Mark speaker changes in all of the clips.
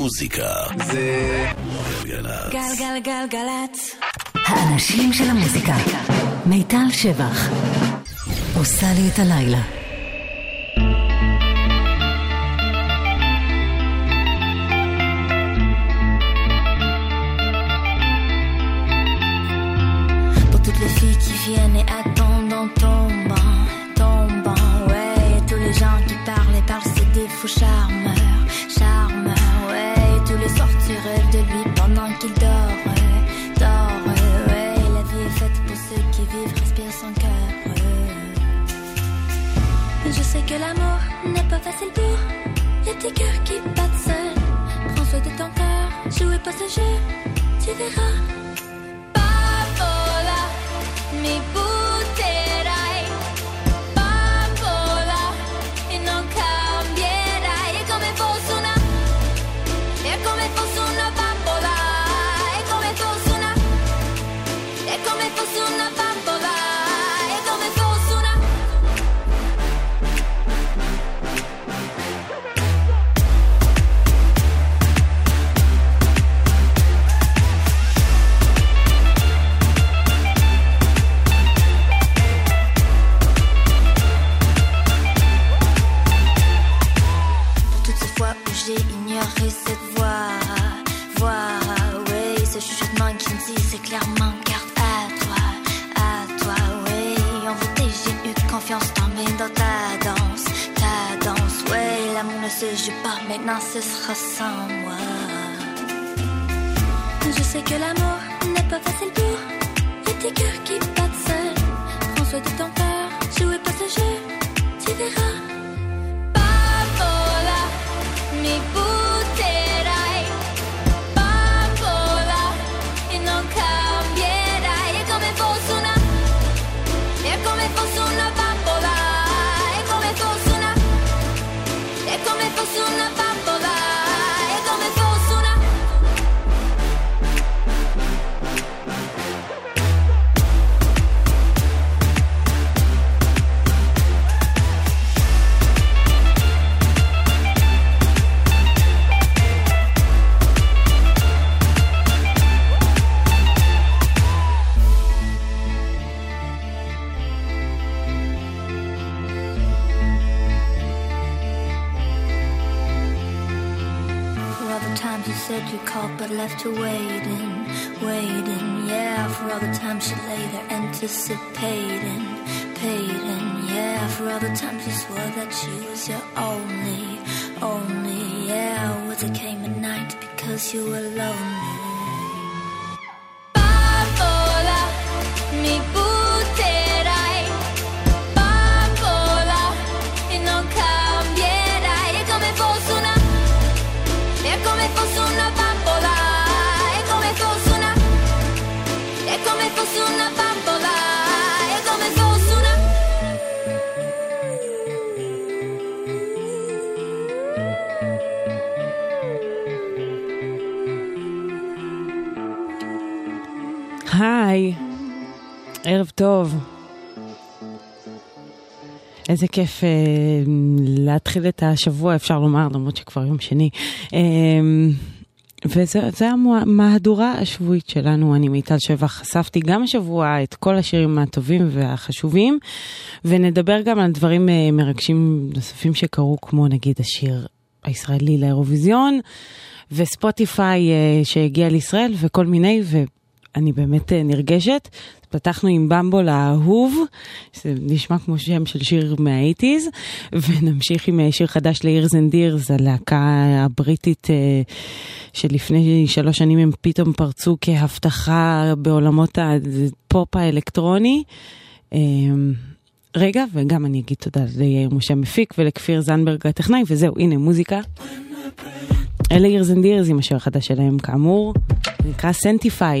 Speaker 1: המוזיקה זה גלגלצ.
Speaker 2: גלגלגלגלצ.
Speaker 3: האנשים של המוזיקה. מיטל שבח. עושה לי את הלילה.
Speaker 2: Toutes les filles qui viennent et attendent 的是今天和。que el amor
Speaker 4: היי, ערב טוב. איזה כיף אה, להתחיל את השבוע, אפשר לומר, למרות שכבר יום שני. אה, וזה המהדורה השבועית שלנו, אני מיטל שבח, חשפתי גם השבוע את כל השירים הטובים והחשובים, ונדבר גם על דברים אה, מרגשים נוספים שקרו, כמו נגיד השיר הישראלי לאירוויזיון, וספוטיפיי אה, שהגיע לישראל, וכל מיני, ואני באמת אה, נרגשת. פתחנו עם במבול האהוב, זה נשמע כמו שם של שיר מה eighties, ונמשיך עם אה, שיר חדש ל Years and Years, הלהקה הבריטית אה, שלפני שלוש שנים הם פתאום פרצו כהבטחה בעולמות הפופ האלקטרוני. רגע, וגם אני אגיד תודה ליאיר משה מפיק ולכפיר זנברג הטכנאי, וזהו, הנה מוזיקה. אלה Years and Years עם השיר החדש שלהם כאמור, נקרא
Speaker 5: Sanctify.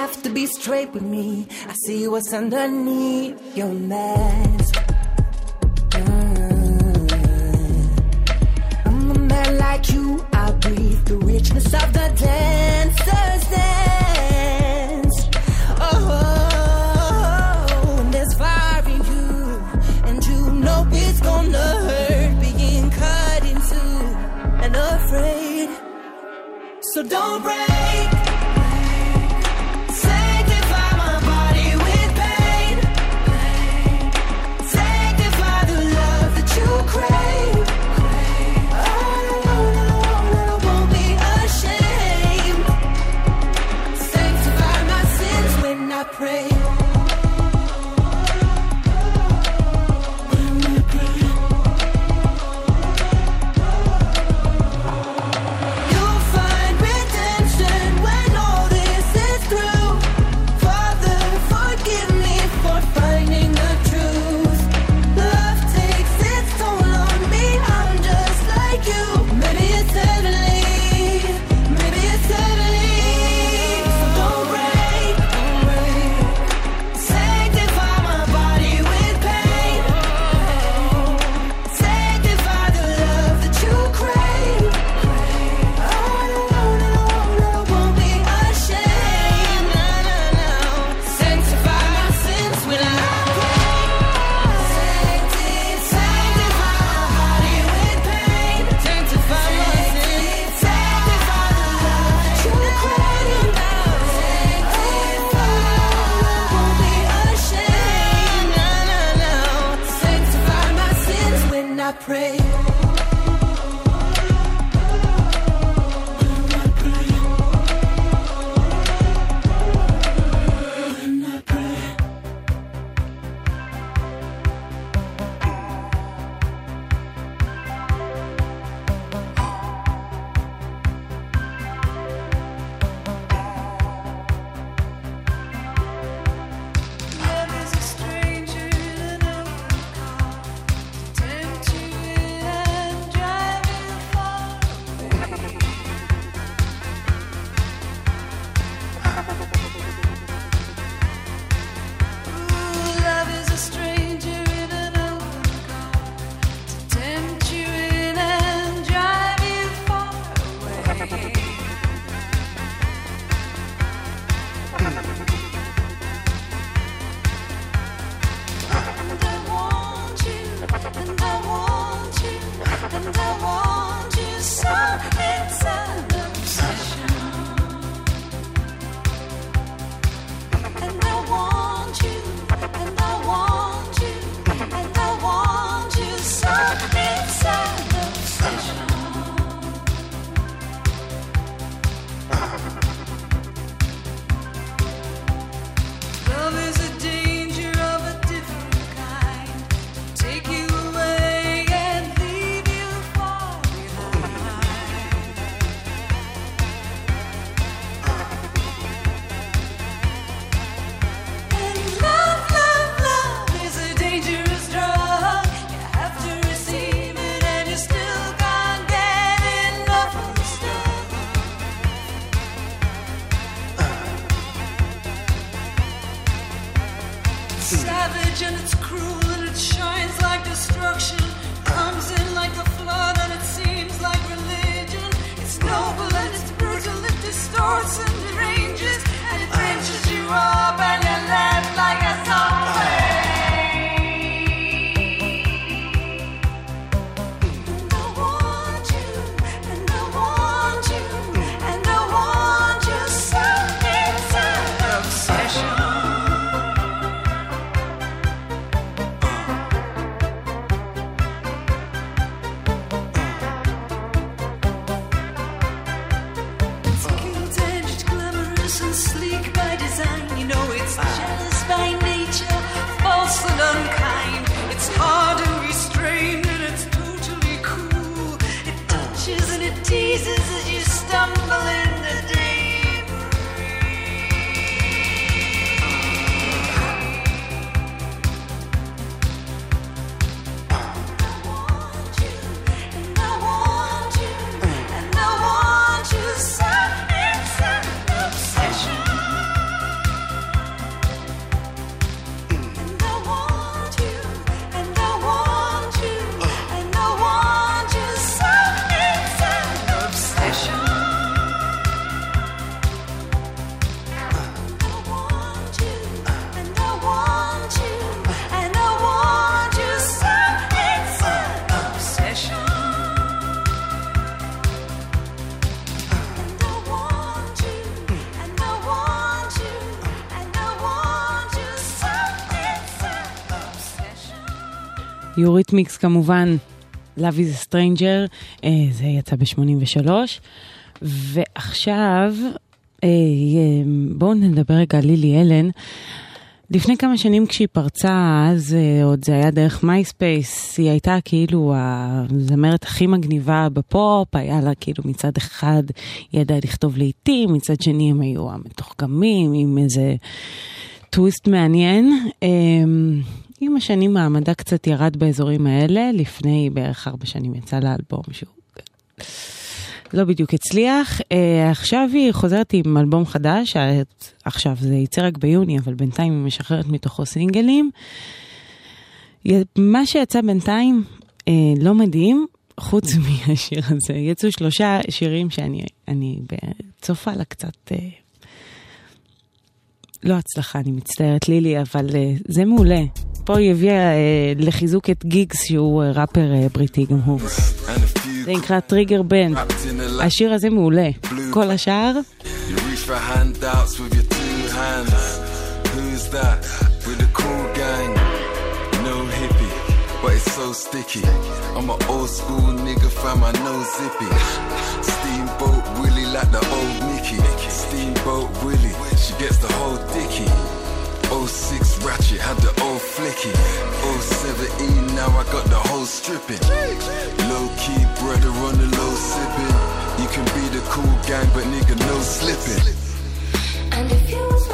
Speaker 6: have to be straight with me. I see what's underneath your mask. Mm. I'm a man like you. I breathe the richness of the dancer's dance. Oh, and there's fire in you, and you know it's gonna hurt being cut and afraid. So don't break.
Speaker 7: teases as you stumble in.
Speaker 4: Eurythmics כמובן, Love is a Stranger, אה, זה יצא ב-83. ועכשיו, אה, בואו נדבר רגע על לילי אלן. לפני כמה שנים כשהיא פרצה, אז אה, עוד זה היה דרך MySpace, היא הייתה כאילו הזמרת הכי מגניבה בפופ, היה לה כאילו מצד אחד היא ידעה לכתוב להיטים, מצד שני הם היו המתוחכמים עם איזה טוויסט מעניין. Uh, עם השנים מעמדה קצת ירד באזורים האלה, לפני בערך ארבע שנים יצא לאלבום שהוא לא בדיוק הצליח. אה, עכשיו היא חוזרת עם אלבום חדש, עכשיו זה יצא רק ביוני, אבל בינתיים היא משחררת מתוכו סינגלים. מה שיצא בינתיים אה, לא מדהים, חוץ מהשיר הזה. יצאו שלושה שירים שאני צופה לה קצת... אה, לא הצלחה, אני מצטערת, לילי, אבל uh, זה מעולה. פה היא הביאה uh, לחיזוק את גיגס, שהוא uh, ראפר uh, בריטי גם הוא. זה נקרא טריגר בן. השיר הזה מעולה. כל השאר...
Speaker 8: so sticky. I'm an old school nigga, find my nose zippy. Steamboat Willie like the old Mickey. Steamboat Willie. gets the whole dicky. 06 ratchet, had the old flicky. 017, now I got the whole stripping. Low key, brother on the low sipping. You can be the cool gang, but nigga, no slipping.
Speaker 9: And if you was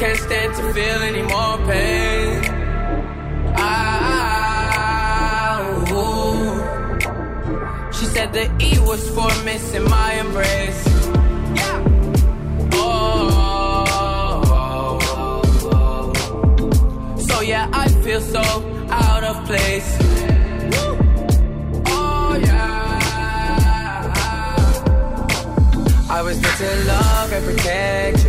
Speaker 9: can't
Speaker 10: stand to feel any more pain. Ah, ooh. She said the E was for missing my embrace. Yeah. Oh, so yeah, I feel so out of place. Oh yeah. I was meant to love and protect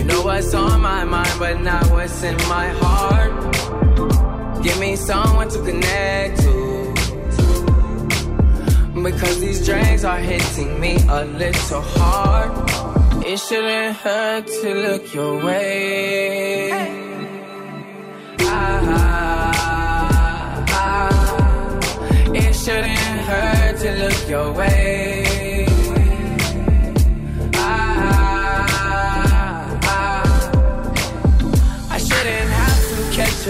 Speaker 10: you. Know what's on my mind, but not what's in my heart. Give me someone to connect to. Because these drinks are hitting me a little hard. It shouldn't hurt to look your way. Ah, Ah, ah, it shouldn't hurt to look your way.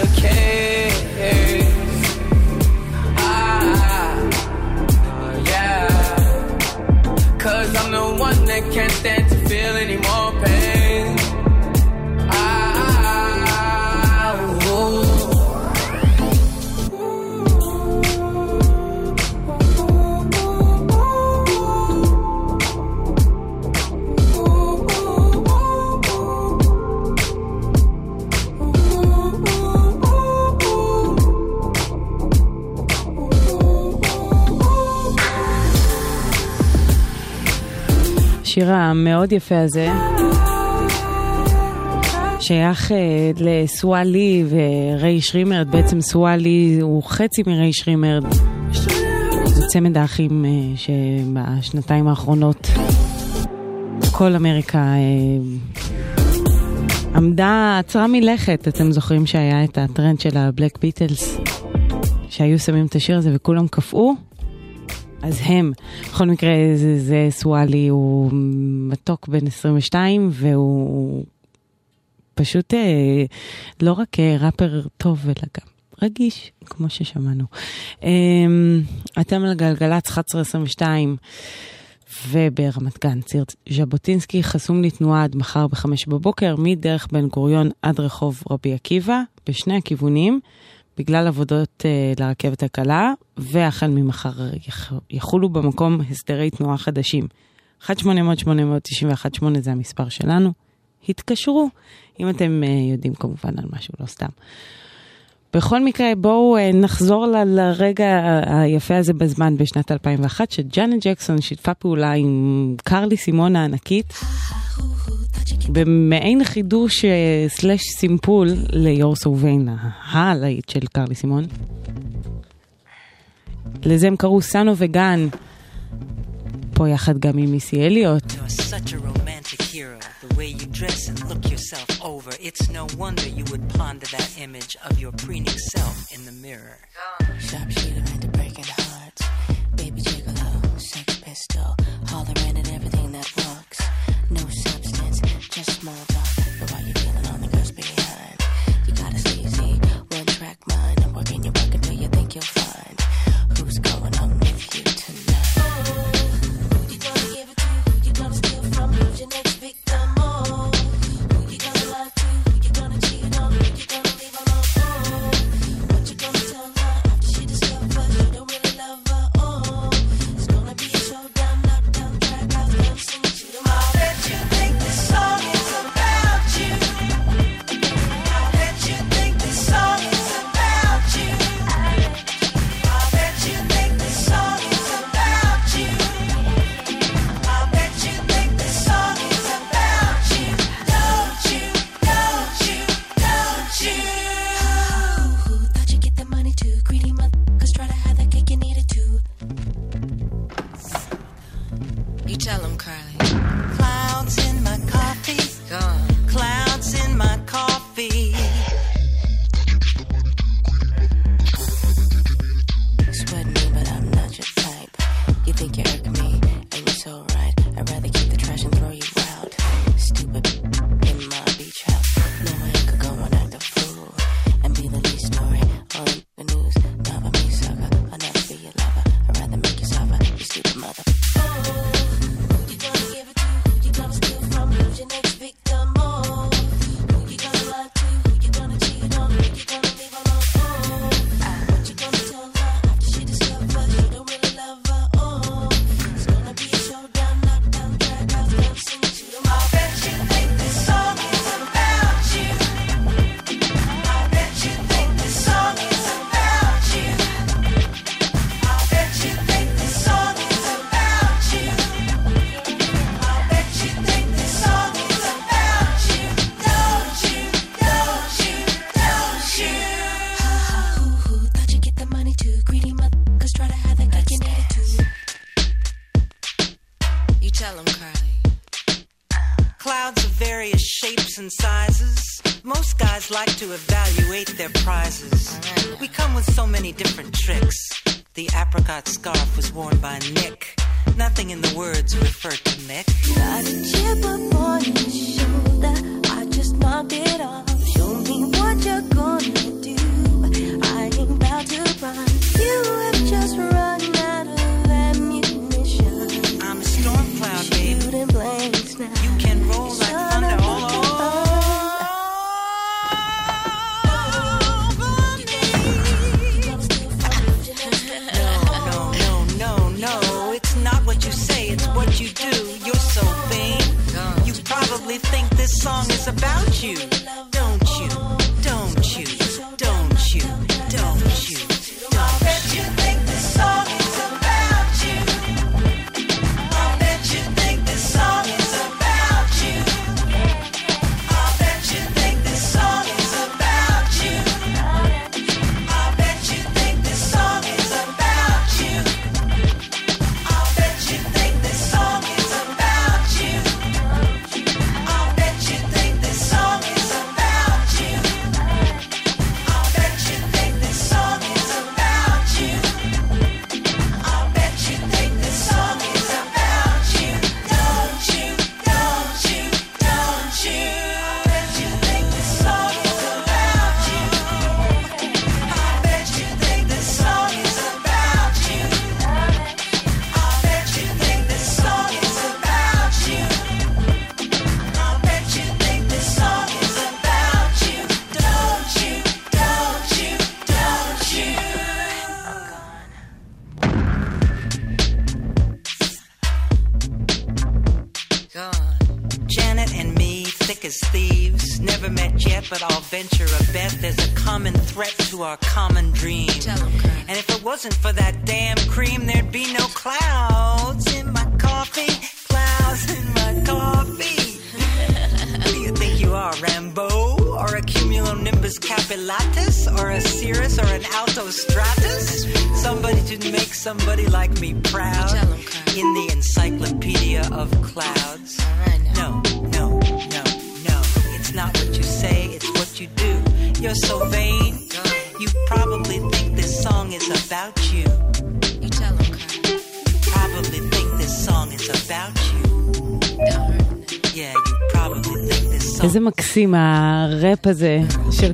Speaker 10: To case. Ah, yeah. Cause I'm the one that can't stand to feel any
Speaker 4: השיר המאוד יפה הזה שייך אה, לסואלי וריי שרימרד, בעצם סואלי הוא חצי מריי שרימרד. זה צמד האחים אה, שבשנתיים האחרונות כל אמריקה אה, עמדה, עצרה מלכת. אתם זוכרים שהיה את הטרנד של הבלק ביטלס, שהיו שמים את השיר הזה וכולם קפאו? אז הם, בכל מקרה זה, זה סואלי, הוא מתוק בן 22 והוא פשוט אה, לא רק אה, ראפר טוב אלא גם רגיש, כמו ששמענו. אה, אתם על גלגלצ 1122 וברמת גן, ציר ז'בוטינסקי חסום לתנועה עד מחר בחמש בבוקר, מדרך בן גוריון עד רחוב רבי עקיבא, בשני הכיוונים. בגלל עבודות uh, לרכבת הקלה, והחל ממחר יח, יחולו במקום הסדרי תנועה חדשים. 1-800-891-8 זה המספר שלנו. התקשרו, אם אתם uh, יודעים כמובן על משהו, לא סתם. בכל מקרה, בואו uh, נחזור ל- לרגע היפה הזה בזמן בשנת 2001, שג'אנט ג'קסון שיתפה פעולה עם קרלי סימון הענקית. במעין חידוש אה, סלאש סימפול ליור סוביין, הלהיט של קרלי סימון. לזה הם קראו סאנו וגן, פה יחד גם עם מיסי אליוט.
Speaker 11: You're such a romantic hero. The way you dress and look yourself over. It's no wonder you would ponder that image of your preening self in the mirror.
Speaker 2: Sharpshooter into breaking hearts. Baby
Speaker 11: like to evaluate their prizes. We come with so many different tricks. The apricot scarf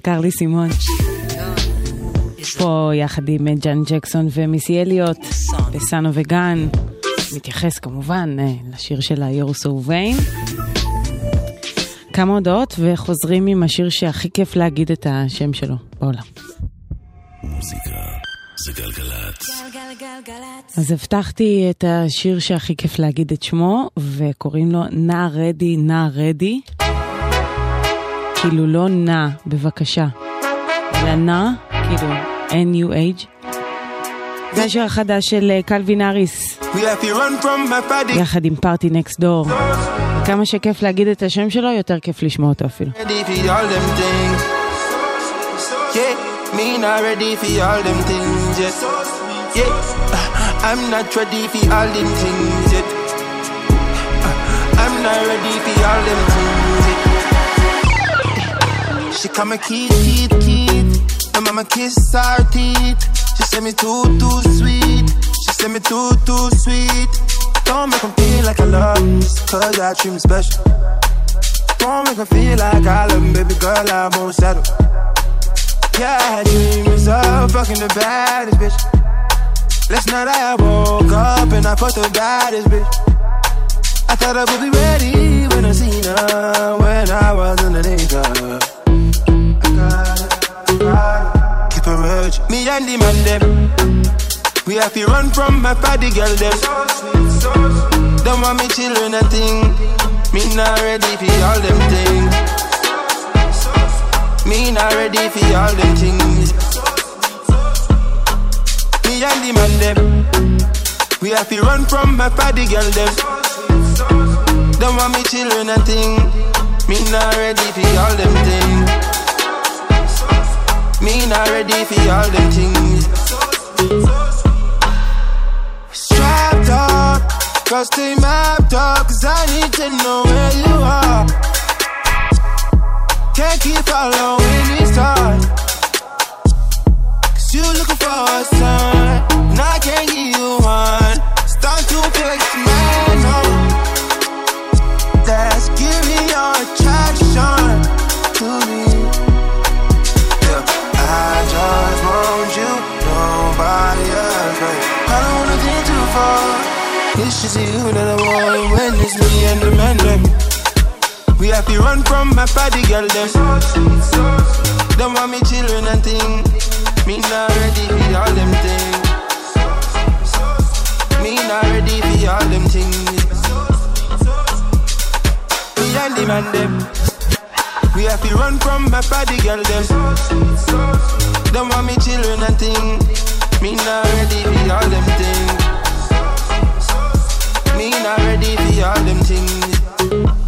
Speaker 4: קרלי סימון. פה יחד עם ג'אן ג'קסון ומיסי אליוט, בסאנו וגן, מתייחס כמובן אה, לשיר שלה So Vain. כמה הודעות וחוזרים עם השיר שהכי כיף להגיד את השם שלו בעולם.
Speaker 1: מוזיקה זה גלגלצ.
Speaker 12: גלגלגלגלצ.
Speaker 4: אז הבטחתי את השיר שהכי כיף להגיד את שמו, וקוראים לו נע רדי, נע רדי. כאילו לא נע, בבקשה, אלא נע, כאילו N-U-H. זה השיר החדש של אה, קלווין אריס. יחד עם פארטי נקסט דור. כמה שכיף להגיד את השם שלו, יותר כיף לשמוע אותו אפילו.
Speaker 13: Ready for all them things. Yeah, me not ready for all them things yet. Yeah, I'm not ready for all them things yet. I'm not ready for all them things. She come and keep, keep, keep. And mama kiss her teeth. She say me too, too sweet. She say me too, too sweet. Don't make 'em feel like I love cause I treat 'em special. Don't make me feel like I love him, baby girl, I won't settle. Yeah, I dream is of fucking the baddest bitch. Last night I woke up and I fucked the baddest bitch. I thought I would be ready my party girl them. Don't want me children a thing. Me not ready for all them things. Me not ready for all them things. Me and the man them. We have to run from my party girl them. Don't want me children a thing. Me not ready for all them things. Me not ready for all them things. Cause they mapped up, cause I need to know where you are. Can't keep following these stars. Cause you looking for a sign, and I can't give you one. Start to fix man on. That's giving your attraction to me. Yeah, I just want you, nobody else, right? I don't wanna get too far. It's just you that I want when it's me and the man them. We have to run from my body, girl. Them. Don't want me children and thing. Me not ready for all them things. Me not ready for all them things. Me and the man them. We have to run from my body, girl. Them. Don't want me children and thing. Me not ready for all them things. Me not ready for all them things.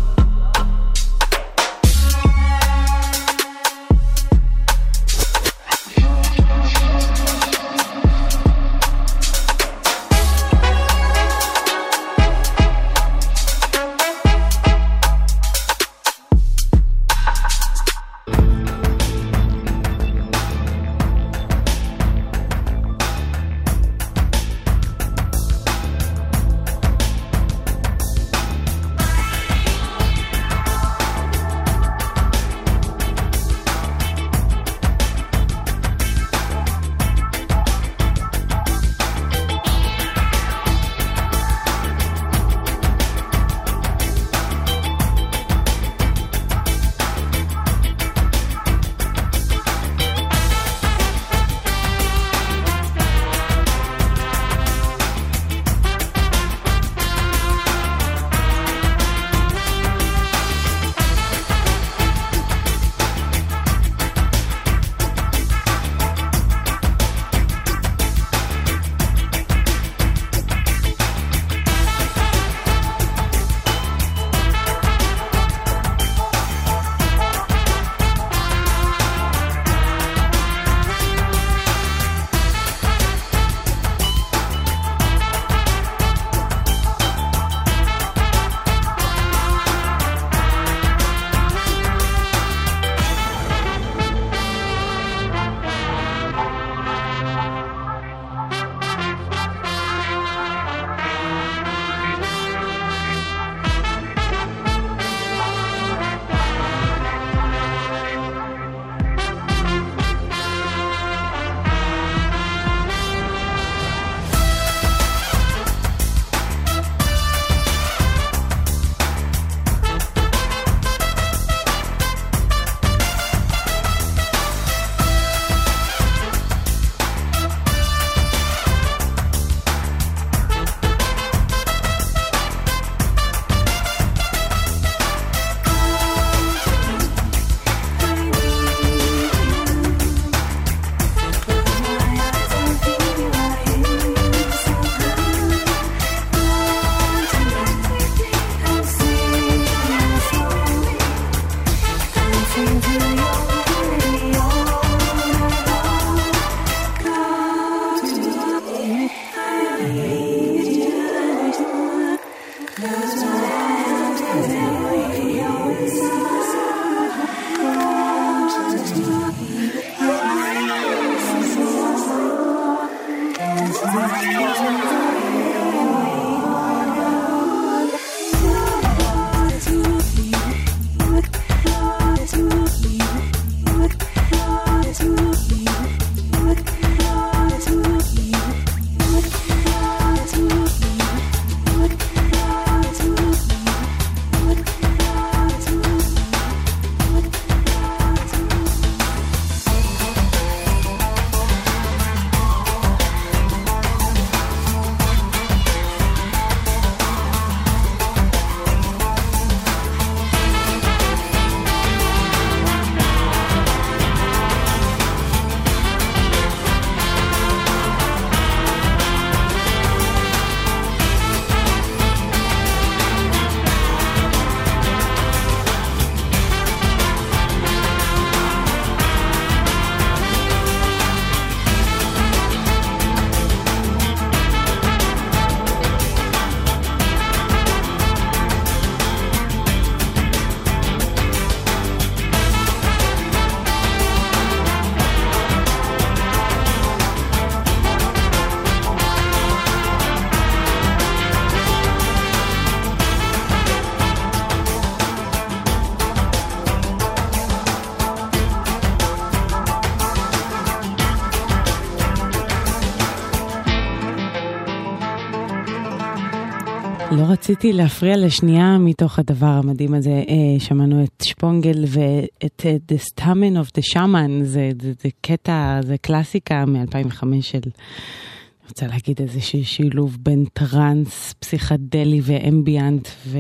Speaker 4: רציתי להפריע לשנייה מתוך הדבר המדהים הזה. אה, שמענו את שפונגל ואת אה, The Stamen of the Shaman, זה, זה, זה קטע, זה קלאסיקה מ-2005 של, אני רוצה להגיד איזשהו שילוב בין טראנס, פסיכדלי ואמביאנט ו...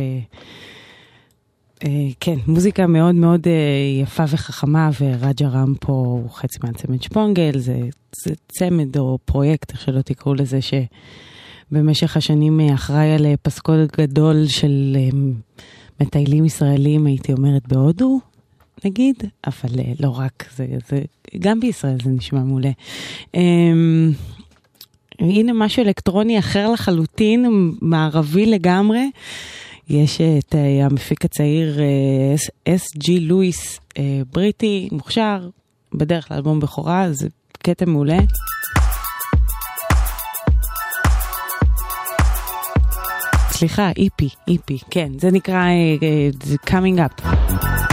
Speaker 4: אה, כן, מוזיקה מאוד מאוד יפה וחכמה, ורג'ה רם פה הוא חצי מהצמד שפונגל, זה, זה צמד או פרויקט, איך שלא תקראו לזה, שבמשך השנים אה, אחראי על אה, פסקוד גדול של אה, מטיילים ישראלים, הייתי אומרת בהודו, נגיד, אבל לא רק, זה, זה, גם בישראל זה נשמע מעולה. אה, הנה משהו אלקטרוני אחר לחלוטין, מערבי לגמרי. יש את המפיק הצעיר אס.ג'י לואיס, בריטי, מוכשר, בדרך לאלבום בכורה, זה קטע מעולה. סליחה, איפי, איפי, כן, זה נקרא זה coming up.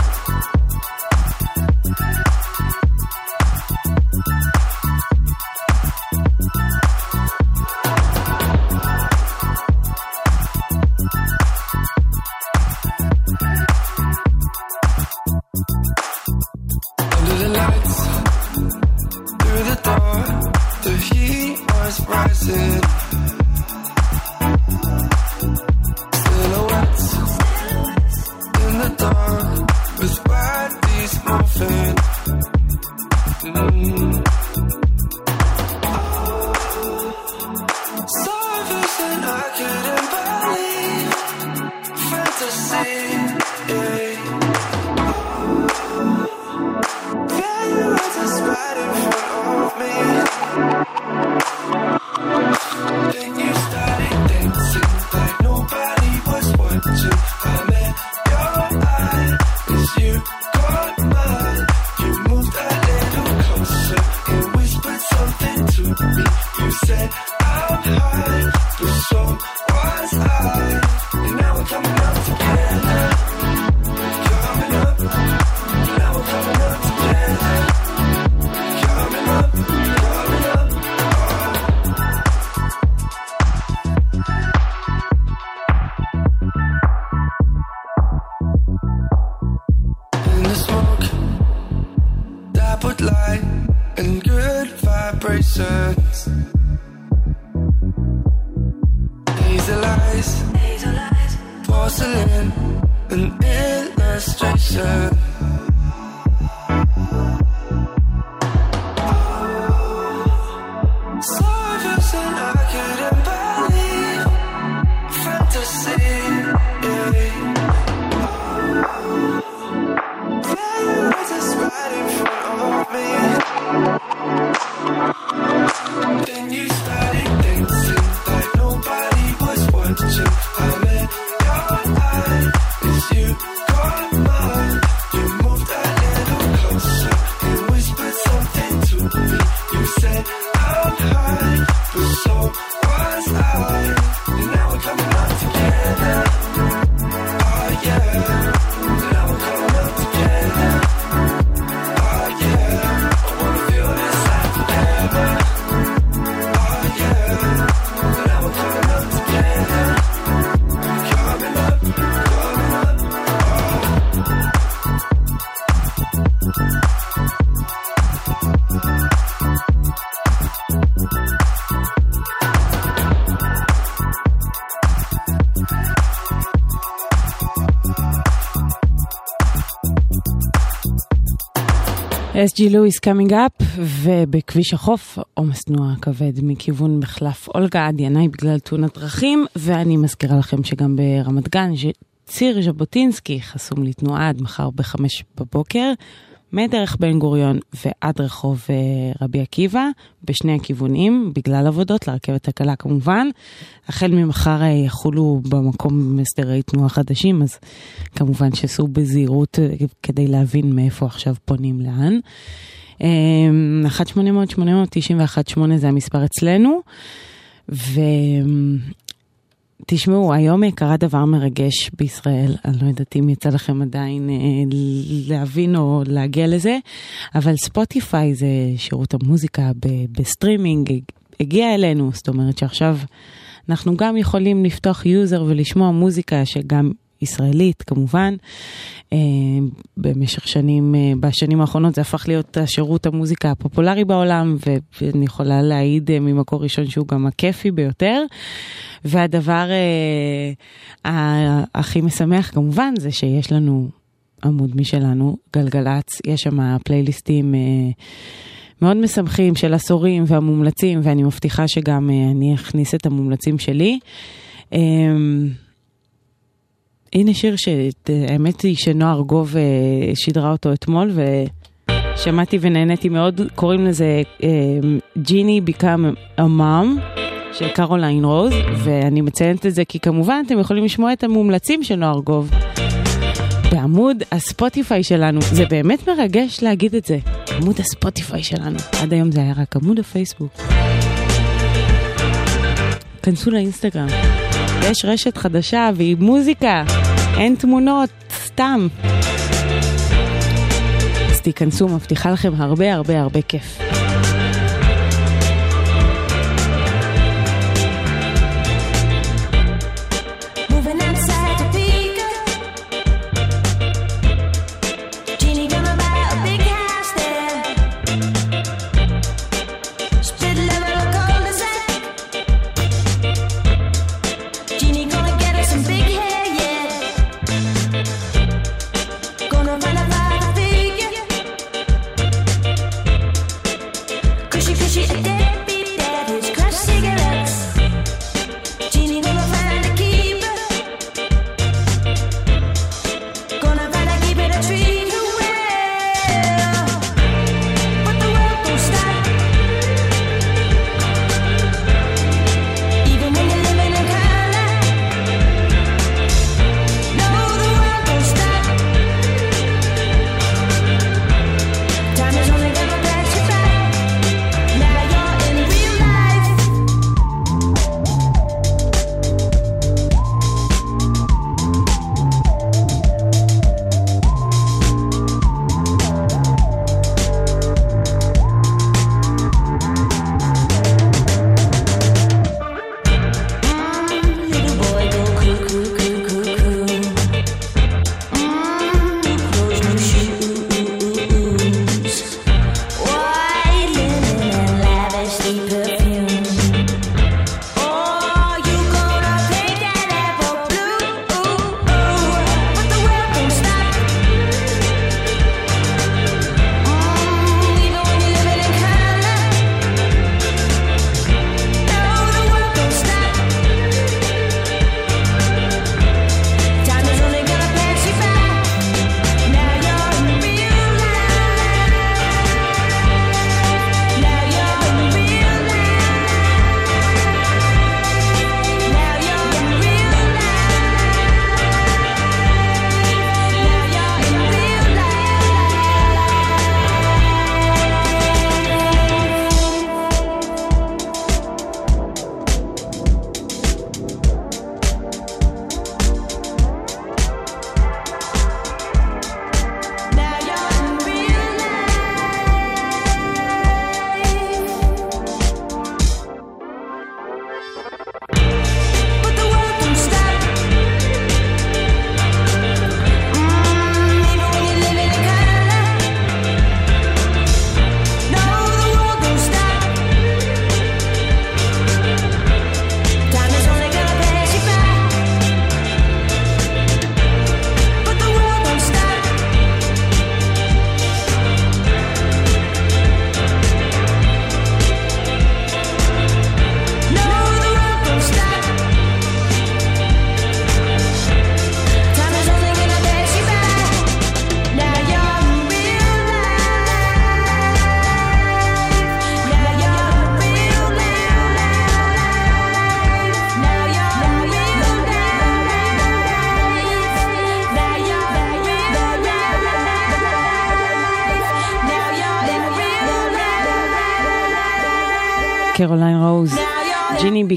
Speaker 14: SG Lewis Coming Up,
Speaker 4: ובכביש החוף עומס תנועה כבד מכיוון מחלף אולגה עד ינאי בגלל תאונת דרכים, ואני מזכירה לכם שגם ברמת גן, ציר ז'בוטינסקי חסום לתנועה עד מחר בחמש בבוקר, מדרך בן גוריון ועד רחוב אה, רבי עקיבא, בשני הכיוונים, בגלל עבודות לרכבת הקלה כמובן. החל ממחר אה, יחולו במקום הסדרי תנועה חדשים, אז כמובן שסעו בזהירות אה, כדי להבין מאיפה עכשיו פונים לאן. אה, 1-800-891-8 זה המספר אצלנו, ו... תשמעו, היום קרה דבר מרגש בישראל, אני לא יודעת אם יצא לכם עדיין אה, להבין או להגיע לזה, אבל ספוטיפיי זה שירות המוזיקה בסטרימינג, הגיע אלינו, זאת אומרת שעכשיו
Speaker 15: אנחנו גם יכולים לפתוח user ולשמוע מוזיקה שגם ישראלית כמובן. אה, במשך שנים, אה, בשנים האחרונות זה הפך להיות השירות המוזיקה הפופולרי בעולם, ואני יכולה להעיד אה, ממקור ראשון שהוא גם הכיפי ביותר. והדבר הכי משמח כמובן זה שיש לנו עמוד משלנו, גלגלצ, יש שם פלייליסטים. מאוד משמחים של עשורים והמומלצים, ואני מבטיחה שגם אני אכניס את המומלצים שלי. אמ, הנה שיר שהאמת אה, היא שנוער גוב אה, שידרה אותו אתמול ושמעתי ונהניתי מאוד, קוראים לזה ג'יני ביקם אמאם של קרוליין רוז, ואני מציינת את זה כי כמובן אתם יכולים לשמוע את המומלצים של נוער גוב בעמוד הספוטיפיי שלנו. זה באמת מרגש להגיד את זה, עמוד הספוטיפיי שלנו. עד היום זה היה רק עמוד הפייסבוק. כנסו לאינסטגרם. יש רשת חדשה והיא מוזיקה. אין תמונות, סתם. אז תיכנסו, מבטיחה לכם הרבה הרבה הרבה כיף.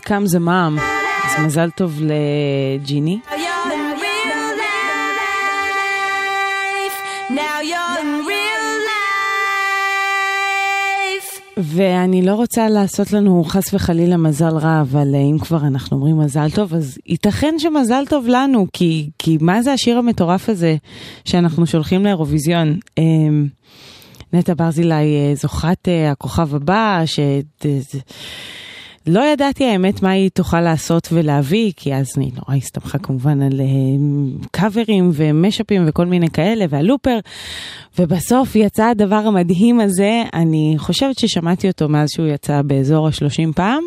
Speaker 15: קם זה מע"מ, אז מזל טוב לג'יני.
Speaker 4: ואני לא רוצה לעשות לנו חס וחלילה מזל רע, אבל אה, אם כבר אנחנו אומרים מזל טוב, אז ייתכן שמזל טוב לנו, כי, כי מה זה השיר המטורף הזה שאנחנו שולחים לאירוויזיון? אמ, נטע ברזילי אה, זוכת אה, הכוכב הבא, ש... לא ידעתי האמת מה היא תוכל לעשות ולהביא, כי אז היא נורא לא הסתמכה כמובן על אה, קאברים ומשאפים וכל מיני כאלה, והלופר, ובסוף יצא הדבר המדהים הזה, אני חושבת ששמעתי אותו מאז שהוא יצא באזור ה-30 פעם.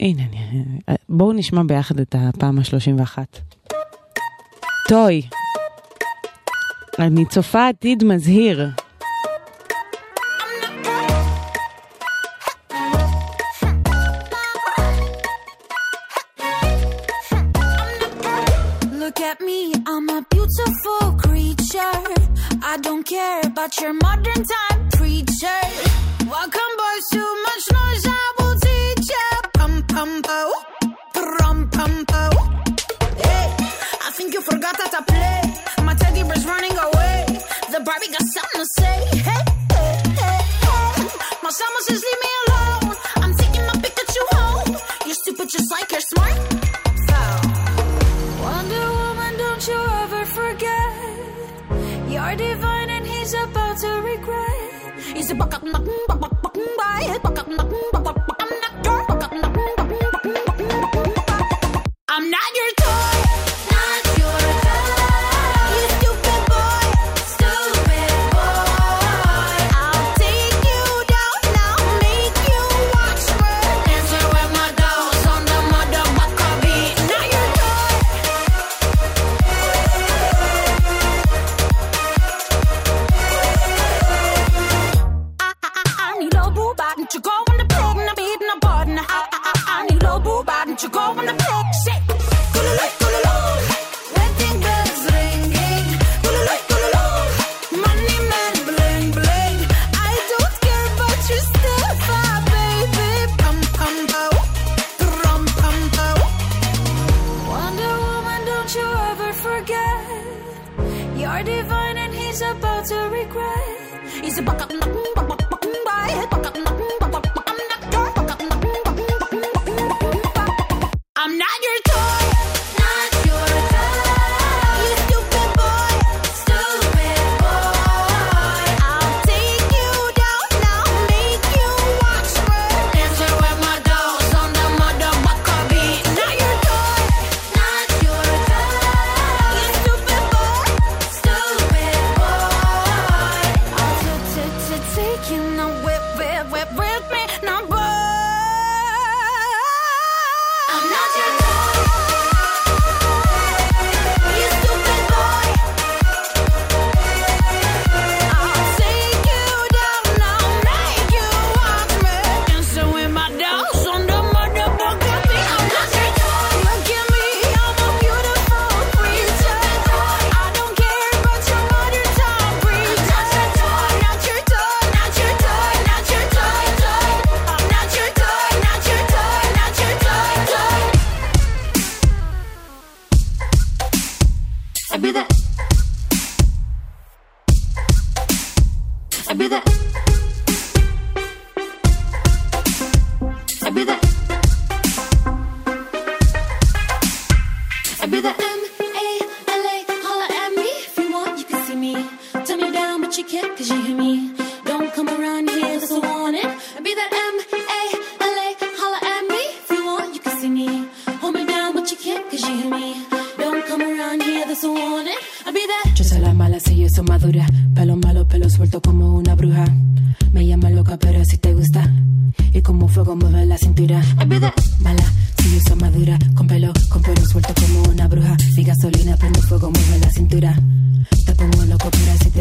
Speaker 4: הנה, אני... אה, בואו נשמע ביחד את הפעם ה-31. טוי. אני צופה עתיד מזהיר.
Speaker 15: care about your modern time preacher. Welcome, boys, too much noise. I will teach ya. Pum pum po, pum pum po. Hey, I think you forgot that I play. My teddy bear's running away. The Barbie got something to say.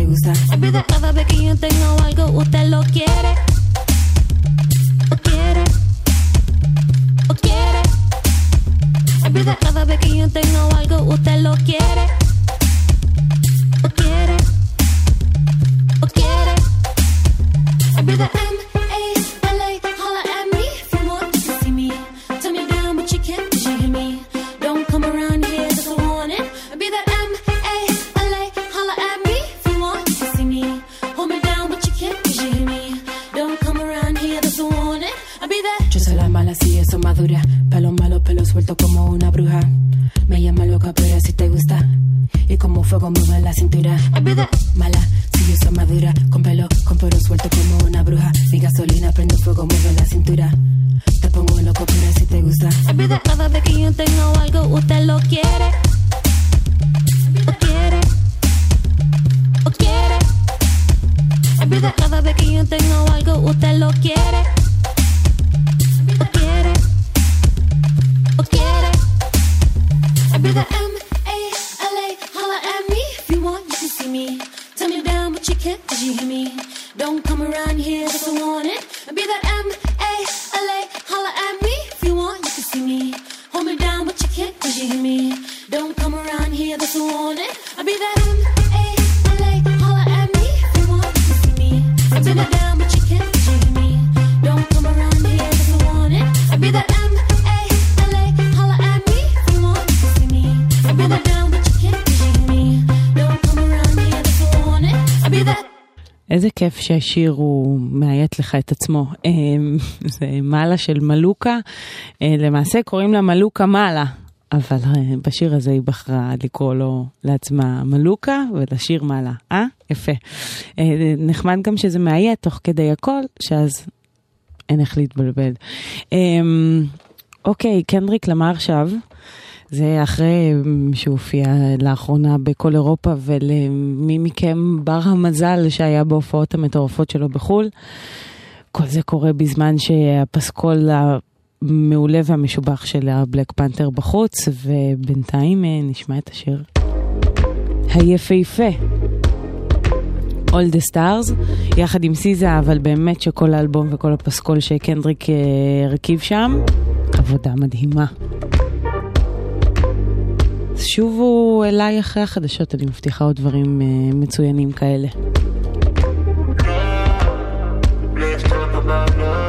Speaker 16: usa. Olvida
Speaker 15: cada vez que yo tengo algo, usted lo quiere. O quiere. O quiere.
Speaker 16: Olvida
Speaker 17: cada vez que yo tengo algo, usted lo quiere.
Speaker 4: שהשיר הוא מאיית לך את עצמו. אמ, זה מעלה של מלוקה, אה, למעשה קוראים לה מלוקה מעלה, אבל אה, בשיר הזה היא בחרה לקרוא לו לעצמה מלוקה ולשיר מעלה. אה? יפה. אה, נחמד גם שזה מאיית תוך כדי הכל, שאז אין איך להתבלבל. אמ, אוקיי, קנדריק למה עכשיו. זה אחרי שהוא הופיע לאחרונה בכל אירופה, ולמי מכם בר המזל שהיה בהופעות המטורפות שלו בחו"ל. כל זה קורה בזמן שהפסקול המעולה והמשובח של הבלק פנתר בחוץ, ובינתיים אה, נשמע את השיר היפהפה. All the Stars, יחד עם סיזה, אבל באמת שכל האלבום וכל הפסקול שקנדריק אה, הרכיב שם, עבודה מדהימה. אז שובו אליי אחרי החדשות, אני מבטיחה עוד דברים אה, מצוינים כאלה.
Speaker 14: Let's talk about love.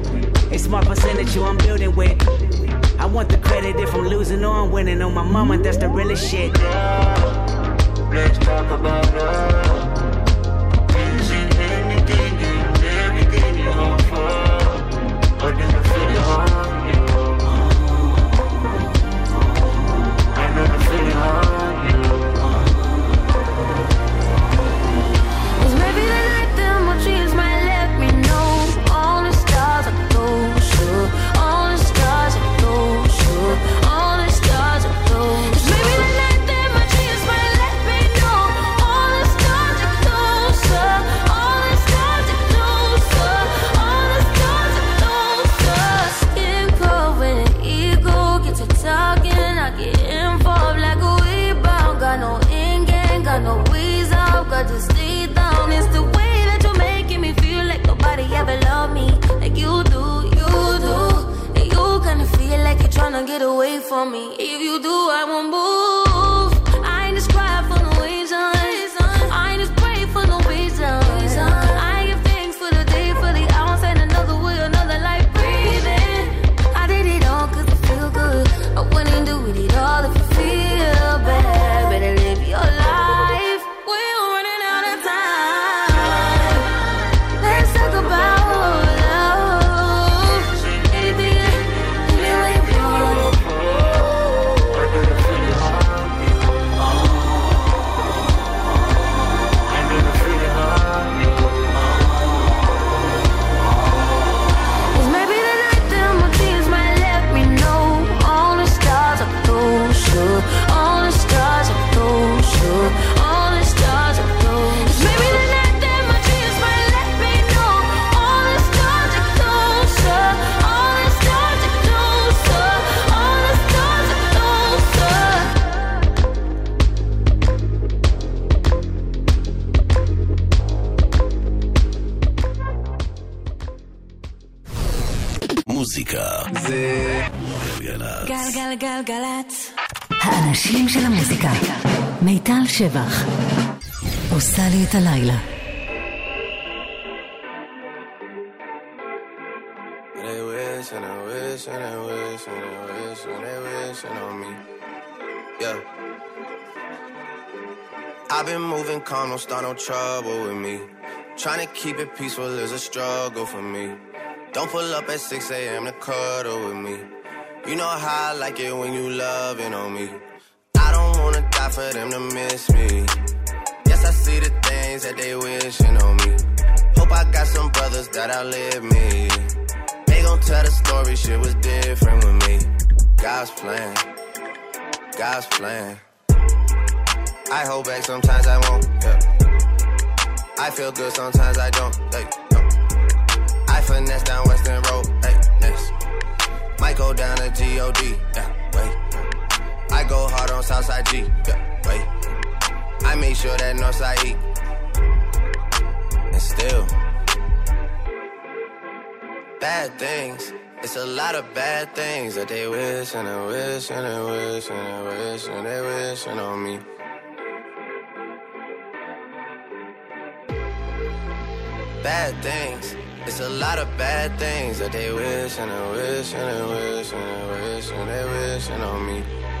Speaker 18: A small percentage you I'm building with. I want the credit if I'm losing or I'm winning. On my mama, that's the realest shit.
Speaker 14: Let's talk about love.
Speaker 3: האנשים של המוזיקה. מיטל שבח. עושה לי את הלילה.
Speaker 19: They wish and they wish and they wish and they wish and they wishing on me. Yeah. I've been moving calm, don't start no trouble with me. Trying to keep it peaceful is a struggle for me. Don't pull up at 6 a.m. to cuddle with me. You know how I like it when you loving on me. Die for them to miss me. Yes, I see the things that they wishing on me. Hope I got some brothers that outlive me. They gon' tell the story, shit was different with me. God's plan, God's plan. I hold back, sometimes I won't. Yeah. I feel good, sometimes I don't. Hey, no. I finesse down Western Road. Hey, next. Might go down to G-O-D. Yeah, wait. Go hard on Southside G. Yeah, wait. I make sure that Northside eat. And still, bad things. It's a lot of bad things that they wish and they wish and they wish and they wish and they wishing on me. Bad things. It's a lot of bad things that they wish and they wish and they wish and they wish and they wishing on me.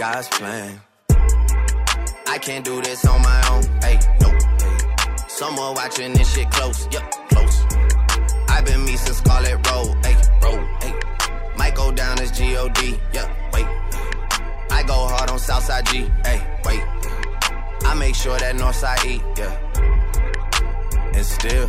Speaker 19: God's plan. I can't do this on my own. Hey, no. Hey. Someone watching this shit close. Yup, close. I've been me since Scarlet Road. Hey, road. Hey. Might go down as G-O-D. Yeah, wait. I go hard on Southside G. Hey, wait. I make sure that Northside eat. Yeah. And still.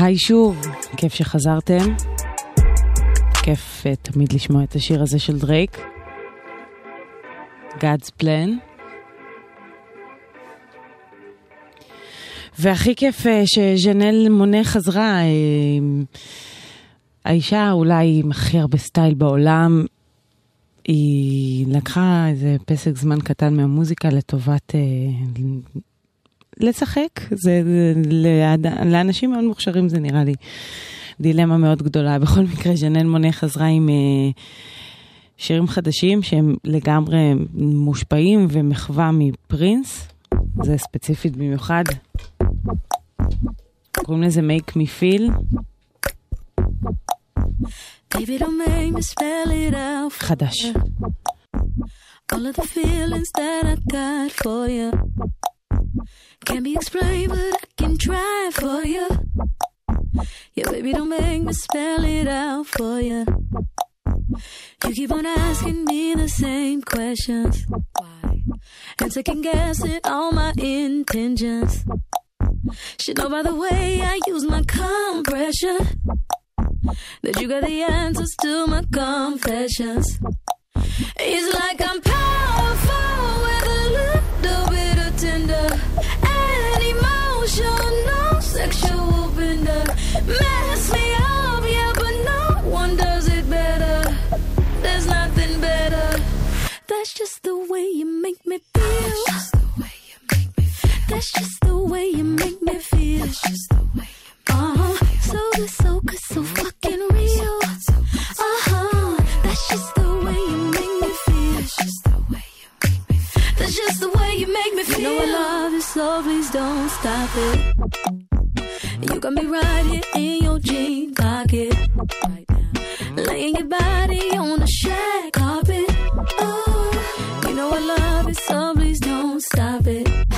Speaker 4: היי שוב, כיף שחזרתם. כיף uh, תמיד לשמוע את השיר הזה של דרייק. God's Plan. והכי כיף uh, שז'נל מונה חזרה, uh, האישה אולי עם הכי הרבה סטייל בעולם, היא לקחה איזה פסק זמן קטן מהמוזיקה לטובת uh, לשחק, זה, זה לאד, לאנשים מאוד מוכשרים זה נראה לי דילמה מאוד גדולה. בכל מקרה, ז'נל מונה חזרה עם uh, שירים חדשים שהם לגמרי מושפעים ומחווה מפרינס, זה ספציפית במיוחד. קוראים לזה make me feel.
Speaker 17: Baby, don't make me spell it out.
Speaker 4: חדש.
Speaker 17: All of the feelings that I got for you can't be explained, but I can try for you. Yeah, baby, don't make me spell it out for you. You keep on asking me the same questions. Why? And second guessing all my intentions. Should know by the way I use my compression that you got the answers to my confessions. It's like I'm powerful with a little bit of tender that's just the way you make me feel. That's just the way you make me feel. That's just the way you make me feel. That's uh-huh. So so so fucking real. Uh-huh. That's just the way you make me feel. That's just the way you make me feel. Just the way you make me feel. You know I love so please don't stop it. You got me right here in your jean pocket. Laying your body on the shag carpet. Oh, you know I love it, so please don't
Speaker 4: stop it.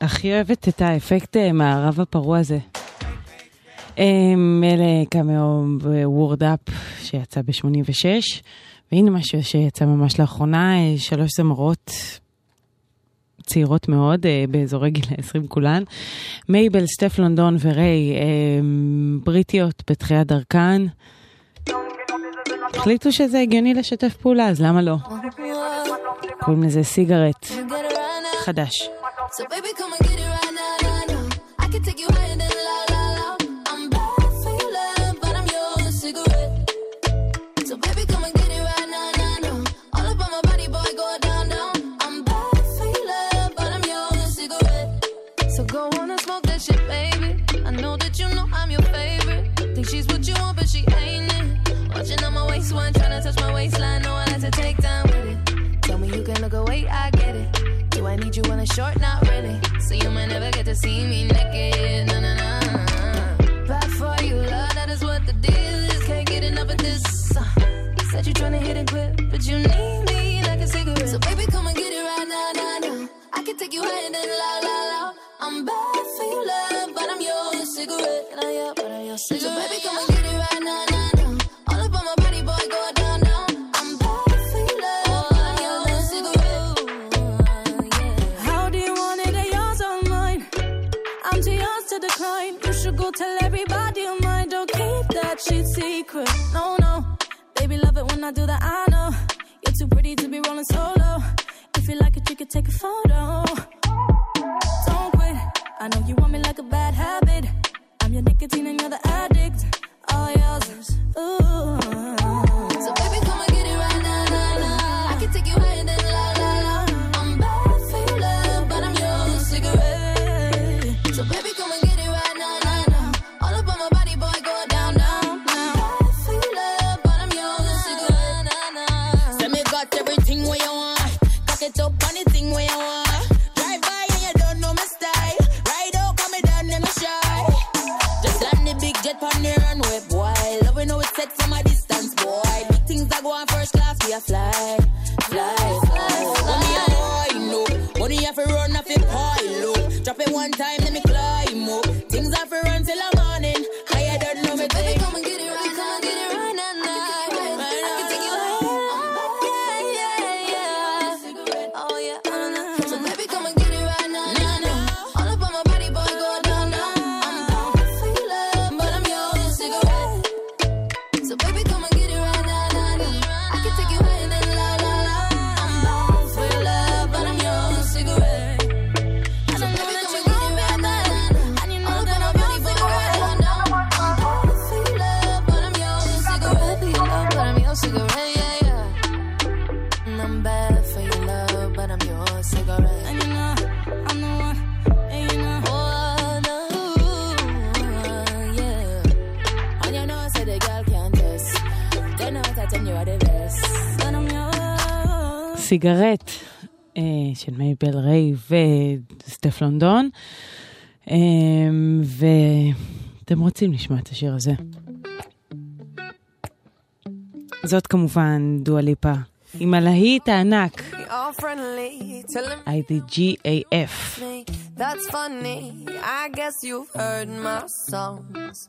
Speaker 4: הכי אוהבת את האפקט אה, מהערב הפרוע הזה. אמ, אלה קאמאו וורד אפ שיצא ב-86, והנה משהו שיצא ממש לאחרונה, אה, שלוש זמרות צעירות מאוד, אה, באזורי גיל ה-20 כולן. מייבל, סטף לונדון וריי, אמ, בריטיות בתחילת דרכן. החליטו שזה הגיוני לשתף פעולה, אז למה לא? קוראים לזה סיגרט חדש.
Speaker 20: So baby, come and get it right now, now, now. I can take you higher than la la la. I'm bad for your love, but I'm your cigarette. So baby, come and get it right now, now, now. All up on my body, boy, go down, down. I'm bad for your love, but I'm your cigarette. So go on and smoke that shit, baby. I know that you know I'm your favorite. Think she's what you want, but she ain't it. Watching on my waist, one trying to touch my waistline. Know I like to take time with it. Tell me you can look away, I. Do I need you on a short? Not really. So you might never get to see me naked. No, no, no. Bad for you, love, that is what the deal is. Can't get enough of this. Uh, said you tryna hit and quit, but you need me like a cigarette. So baby, come and get it right now, now, now. I can take you higher than la, la, la. I'm bad for your love, but I'm your cigarette. And I am, but I'm your cigarette. So baby, come and get
Speaker 21: secret. No, no. Baby, love it when I do that. I know. You're too pretty to be rolling solo. If you like it, you could take a photo. Don't quit. I know you want me like a bad habit. I'm your nicotine and you're the addict. All yours. Ooh.
Speaker 14: Fly,
Speaker 4: סיגרט אה, של מייבל ריי וסטף לונדון. אה, ואתם רוצים לשמוע את השיר הזה. זאת כמובן דואה ליפה, עם הלהיט הענק, IDGAF.
Speaker 5: that's funny. I guess you've heard my songs.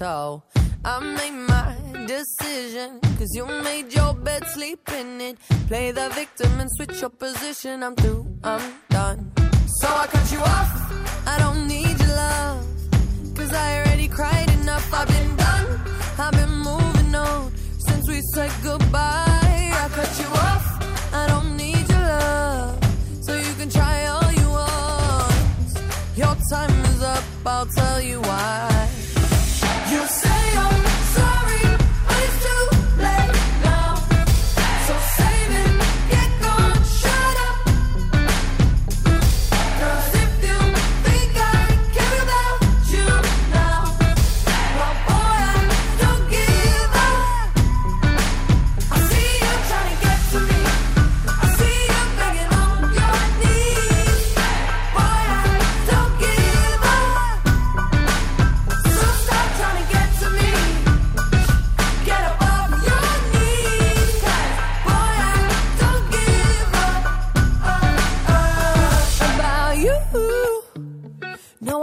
Speaker 5: So I made my decision. Cause you made your bed, sleep in it. Play the victim and switch your position. I'm through, I'm done. So I cut you off. I
Speaker 22: don't need your love. Cause I already cried enough. I've been done. I've been moving on since we said goodbye. I cut you off. I don't need your love. So you can try all you want. Your time is up. I'll tell you why.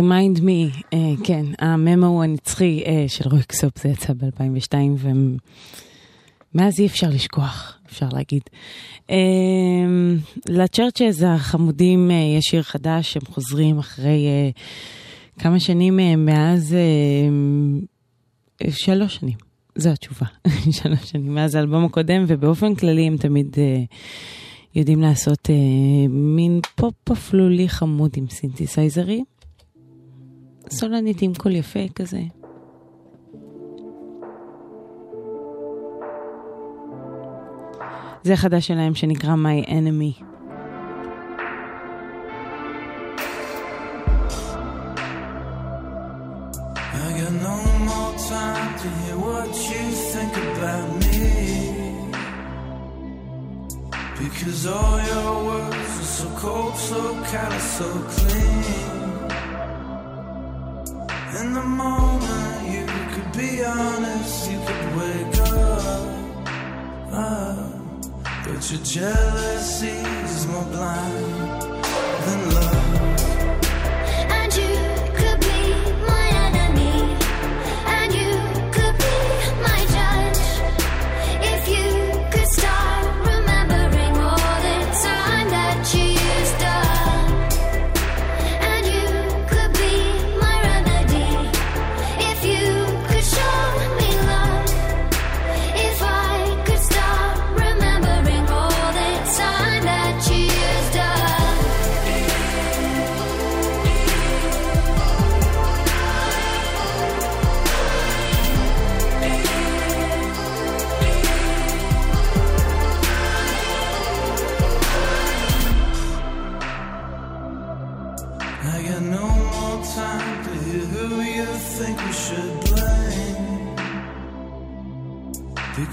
Speaker 14: remind me,
Speaker 4: אה, כן, הממו הנצחי אה, של רוי קסופ, זה יצא ב-2002, ומאז אי אפשר לשכוח, אפשר להגיד. אה, לצ'רצ'ז החמודים אה, יש שיר חדש, הם חוזרים אחרי אה, כמה שנים אה, מאז, אה, שלוש שנים. זו התשובה, שלוש שנים מאז האלבום הקודם, ובאופן כללי הם תמיד אה, יודעים לעשות אה, מין פופ אפלולי חמוד עם סינתסייזרים. סולנית עם קול יפה כזה. זה חדש שלהם שנקרא My Enemy.
Speaker 2: Because all your words are so cold, so callous, so clean. In the moment, you could be honest, you could wake up. up. But your jealousy is more blind than love.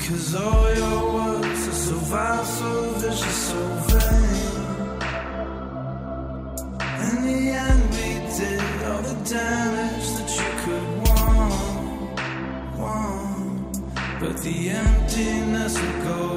Speaker 2: Because all your words are so vile, so vicious, so vain. In the end, we did all the damage that you could want, want. But the emptiness would go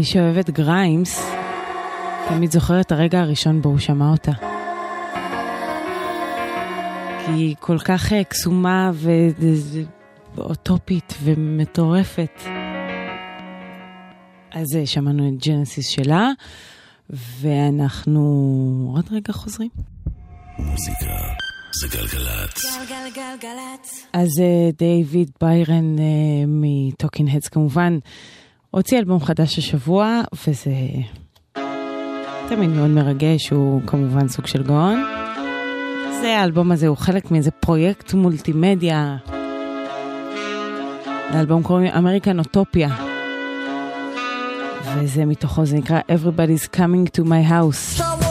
Speaker 4: מי שאוהב את גריימס, תמיד זוכר את הרגע הראשון בו הוא שמע אותה. כי היא כל כך אה, קסומה ואוטופית ומטורפת. אז אה, שמענו את Genesis שלה, ואנחנו עוד רגע חוזרים.
Speaker 1: מוזיקה זה גלגלצ.
Speaker 9: גלגלגלצ.
Speaker 4: אז אה, דייוויד ביירן מ Talking Heads כמובן. הוציא אלבום חדש השבוע, וזה תמיד מאוד מרגש, הוא כמובן סוג של גאון. זה, האלבום הזה הוא חלק מאיזה פרויקט מולטימדיה. לאלבום קוראים American Utopia. וזה מתוכו, זה נקרא Everybody's Coming to My House.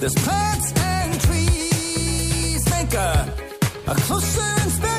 Speaker 12: There's plants and trees make a, a closer inspection.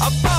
Speaker 12: about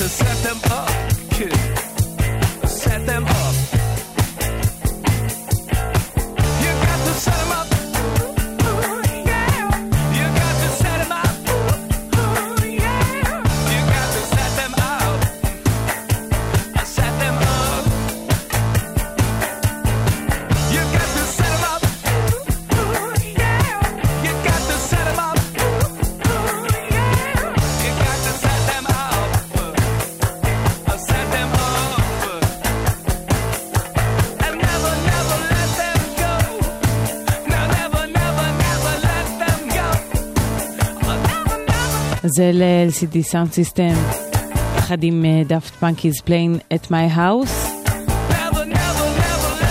Speaker 12: to
Speaker 14: set them up. זה ל-LCD Sound System, יחד עם Daft Punk Is Playing at My House.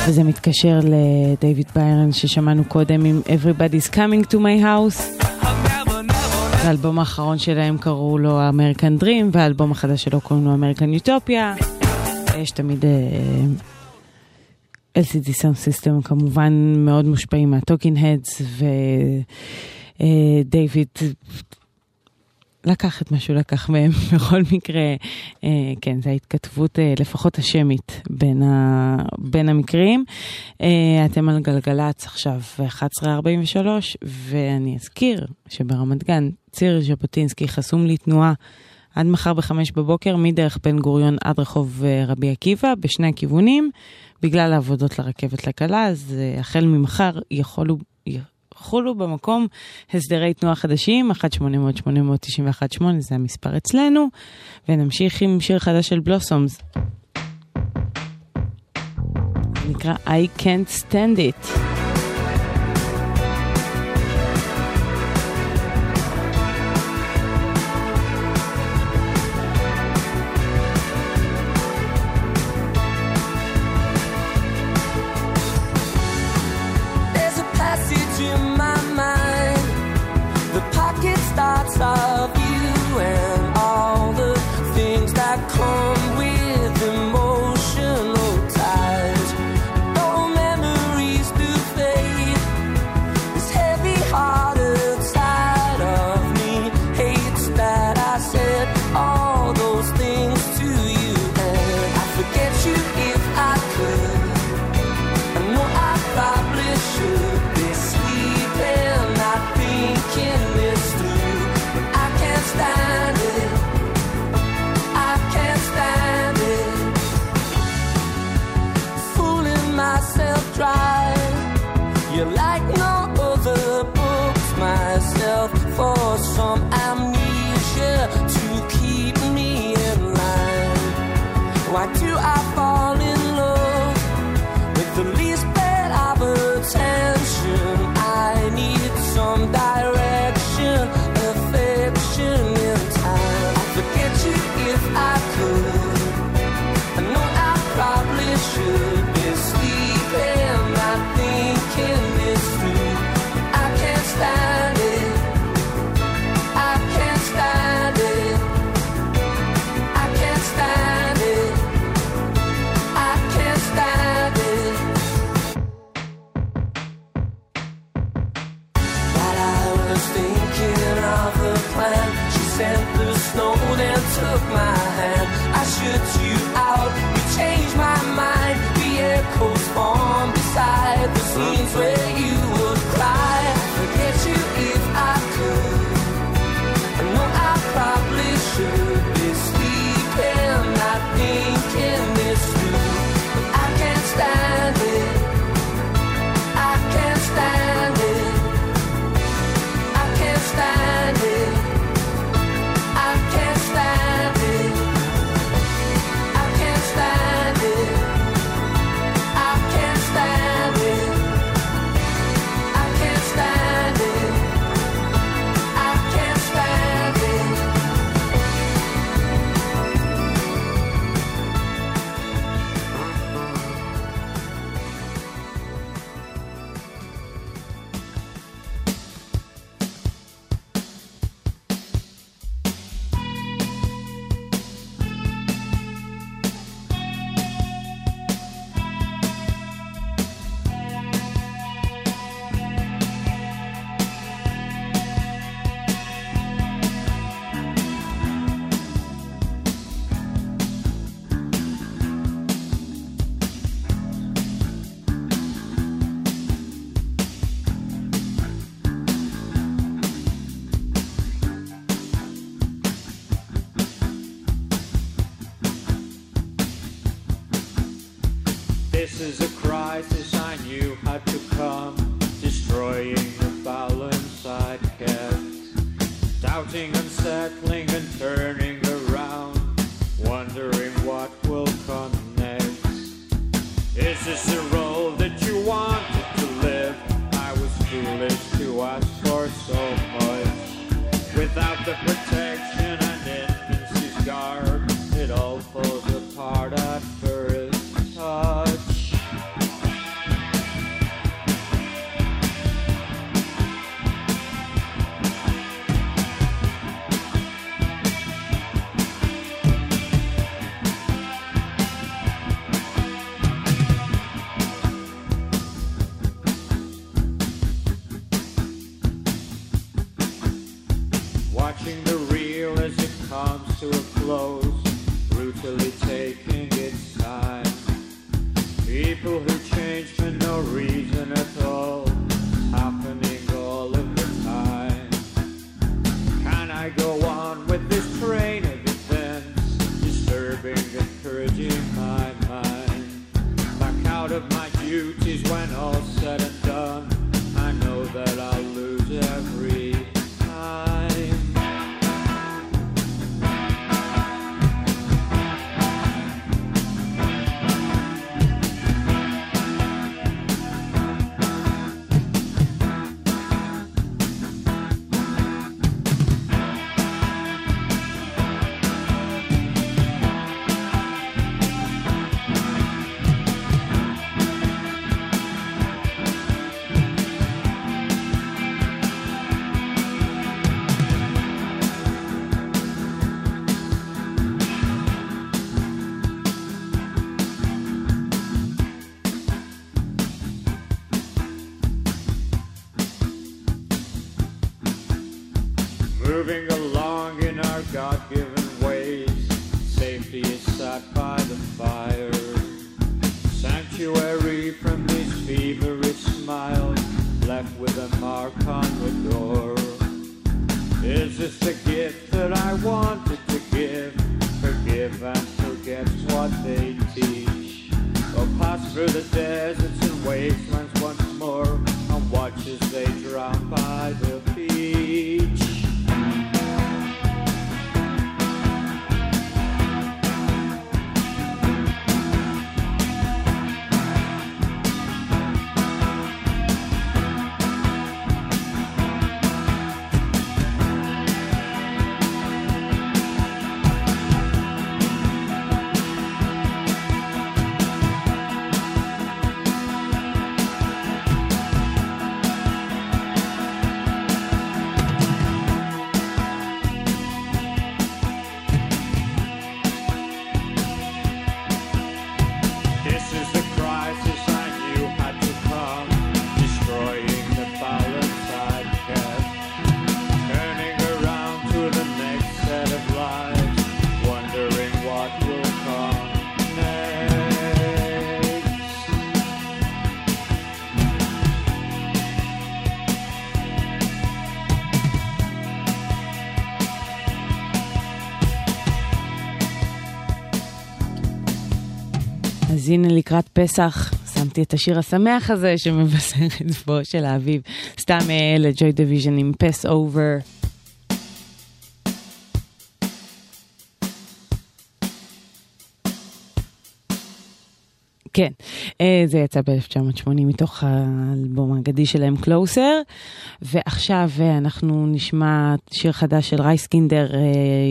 Speaker 4: וזה מתקשר לדייוויד ביירן ששמענו קודם עם Everybody's Coming to My House. האלבום האחרון שלהם קראו לו American Dream, והאלבום החדש שלו קוראים לו American Utopia. יש תמיד אה, אה, LCD Sound System כמובן מאוד מושפעים מה Talking Heads ודייוויד אה, uh, לקח את מה שהוא לקח מהם. בכל מקרה, אה, כן, זו ההתכתבות אה, לפחות השמית בין, ה, בין המקרים. אה, אתם על גלגלצ עכשיו 11.43, ואני אזכיר שברמת גן ציר ז'בוטינסקי חסום לתנועה. עד מחר בחמש בבוקר, מדרך בן גוריון עד רחוב רבי עקיבא, בשני הכיוונים, בגלל העבודות לרכבת לקלה, אז החל ממחר יכולו חולו במקום הסדרי תנועה חדשים, 1-800-891-8 זה המספר אצלנו, ונמשיך עם שיר חדש של בלוסומס. נקרא I Can't Stand It. לקראת פסח שמתי את השיר השמח הזה שמבשר את בואו של האביב. סתם אה, ל Joy Division עם Passover. כן, אה, זה יצא ב-1980 מתוך האלבום האגדי שלהם Closer, ועכשיו אה, אנחנו נשמע שיר חדש של רייסקינדר,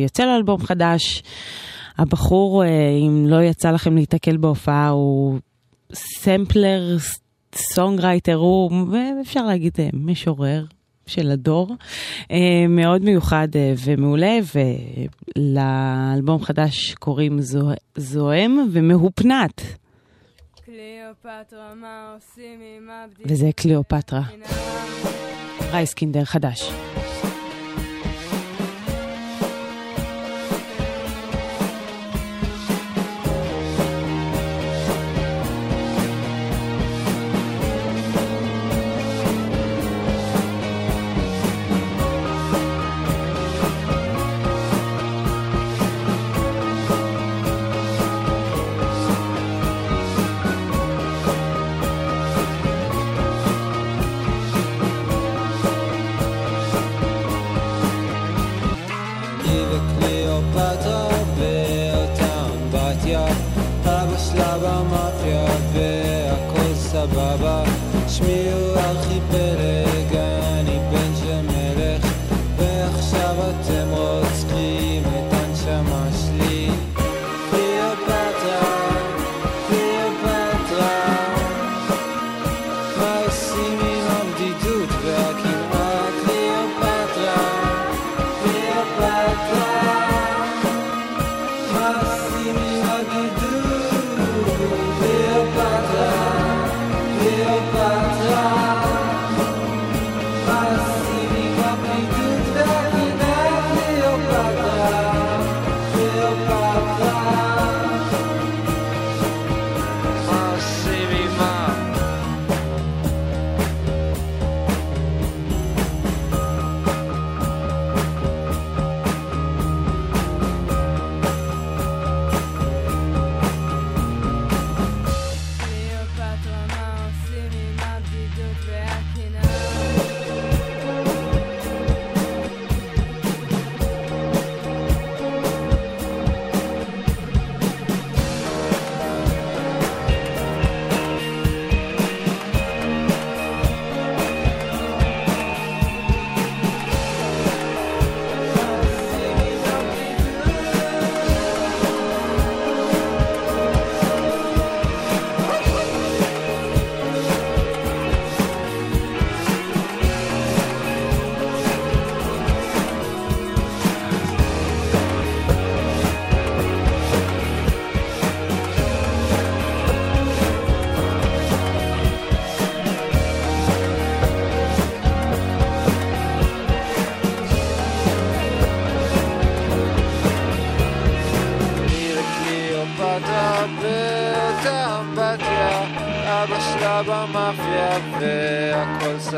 Speaker 4: יוצא לאלבום חדש. הבחור, אה, אם לא יצא לכם להיתקל בהופעה, הוא סמפלר, songwriter, הוא, אפשר להגיד, אה, משורר. של הדור, אה, מאוד מיוחד אה, ומעולה, ולאלבום חדש קוראים זו- זוהם ומהופנט.
Speaker 22: קליאופטרה, מה עושים עם הבדיחה?
Speaker 4: וזה קליאופטרה. רייסקינדר חדש.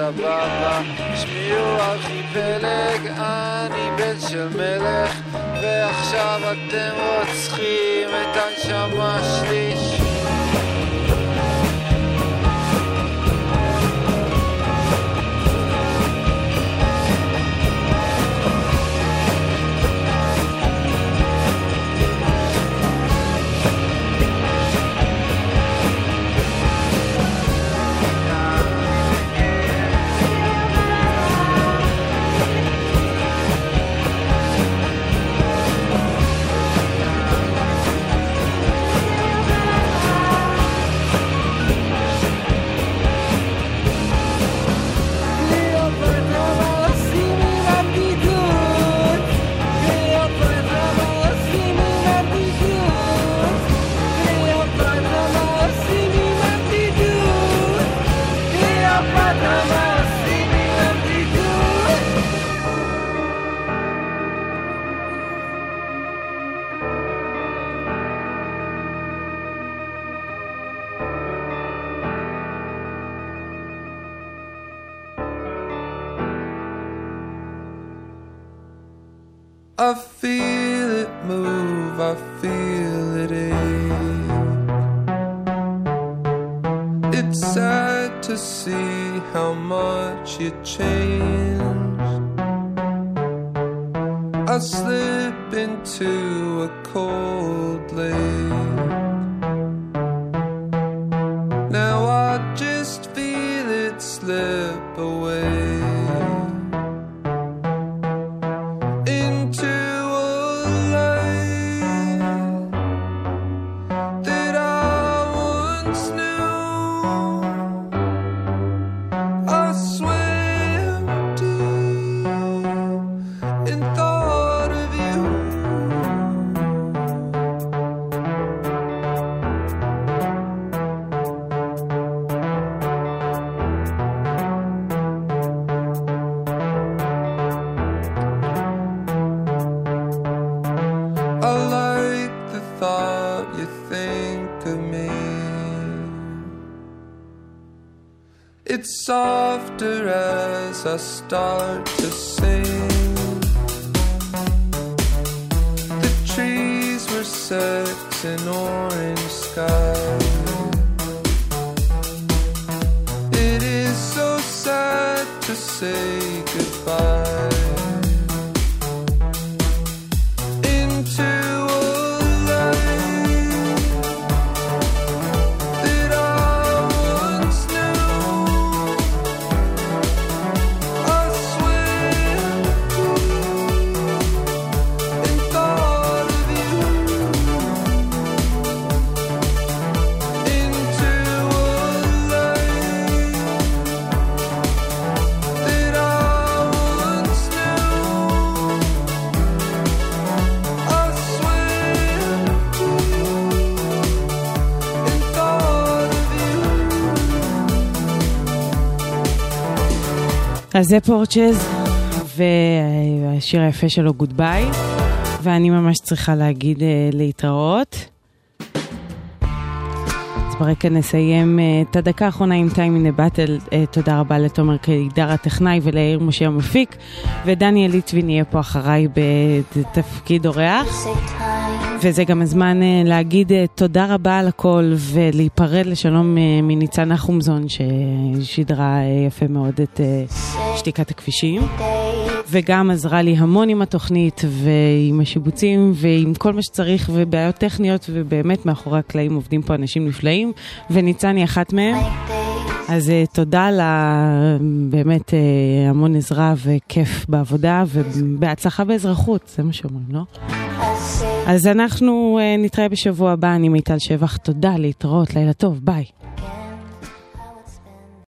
Speaker 23: סבבה. שמי הוא ארכיפלג אני בן של מלך ועכשיו אתם
Speaker 14: I feel it move, I feel it ache.
Speaker 24: It's sad to see how much you changed. I
Speaker 25: slid. זה פורצ'ז, והשיר היפה שלו גוד ביי, ואני ממש צריכה להגיד אה, להתראות. אז ברקע נסיים אה, את הדקה האחרונה עם Time in Battle. אה, תודה רבה לתומר קידר הטכנאי וליאיר משה המפיק, ודניאל ליטבין יהיה פה אחריי בתפקיד אורח. וזה גם הזמן אה, להגיד אה, תודה רבה על הכל ולהיפרד לשלום אה, מניצן נחומזון ששידרה יפה מאוד את שתיקת הכבישים וגם עזרה לי המון עם התוכנית ועם השיבוצים ועם כל מה שצריך ובעיות טכניות ובאמת מאחורי הקלעים עובדים פה אנשים נפלאים וניצן היא אחת מהם. אז תודה לה, באמת המון עזרה וכיף בעבודה ובהצלחה באזרחות, זה מה שאומרים, לא? אז אנחנו אה, נתראה בשבוע הבא, אני מיטל שבח, תודה, להתראות, לילה טוב, ביי.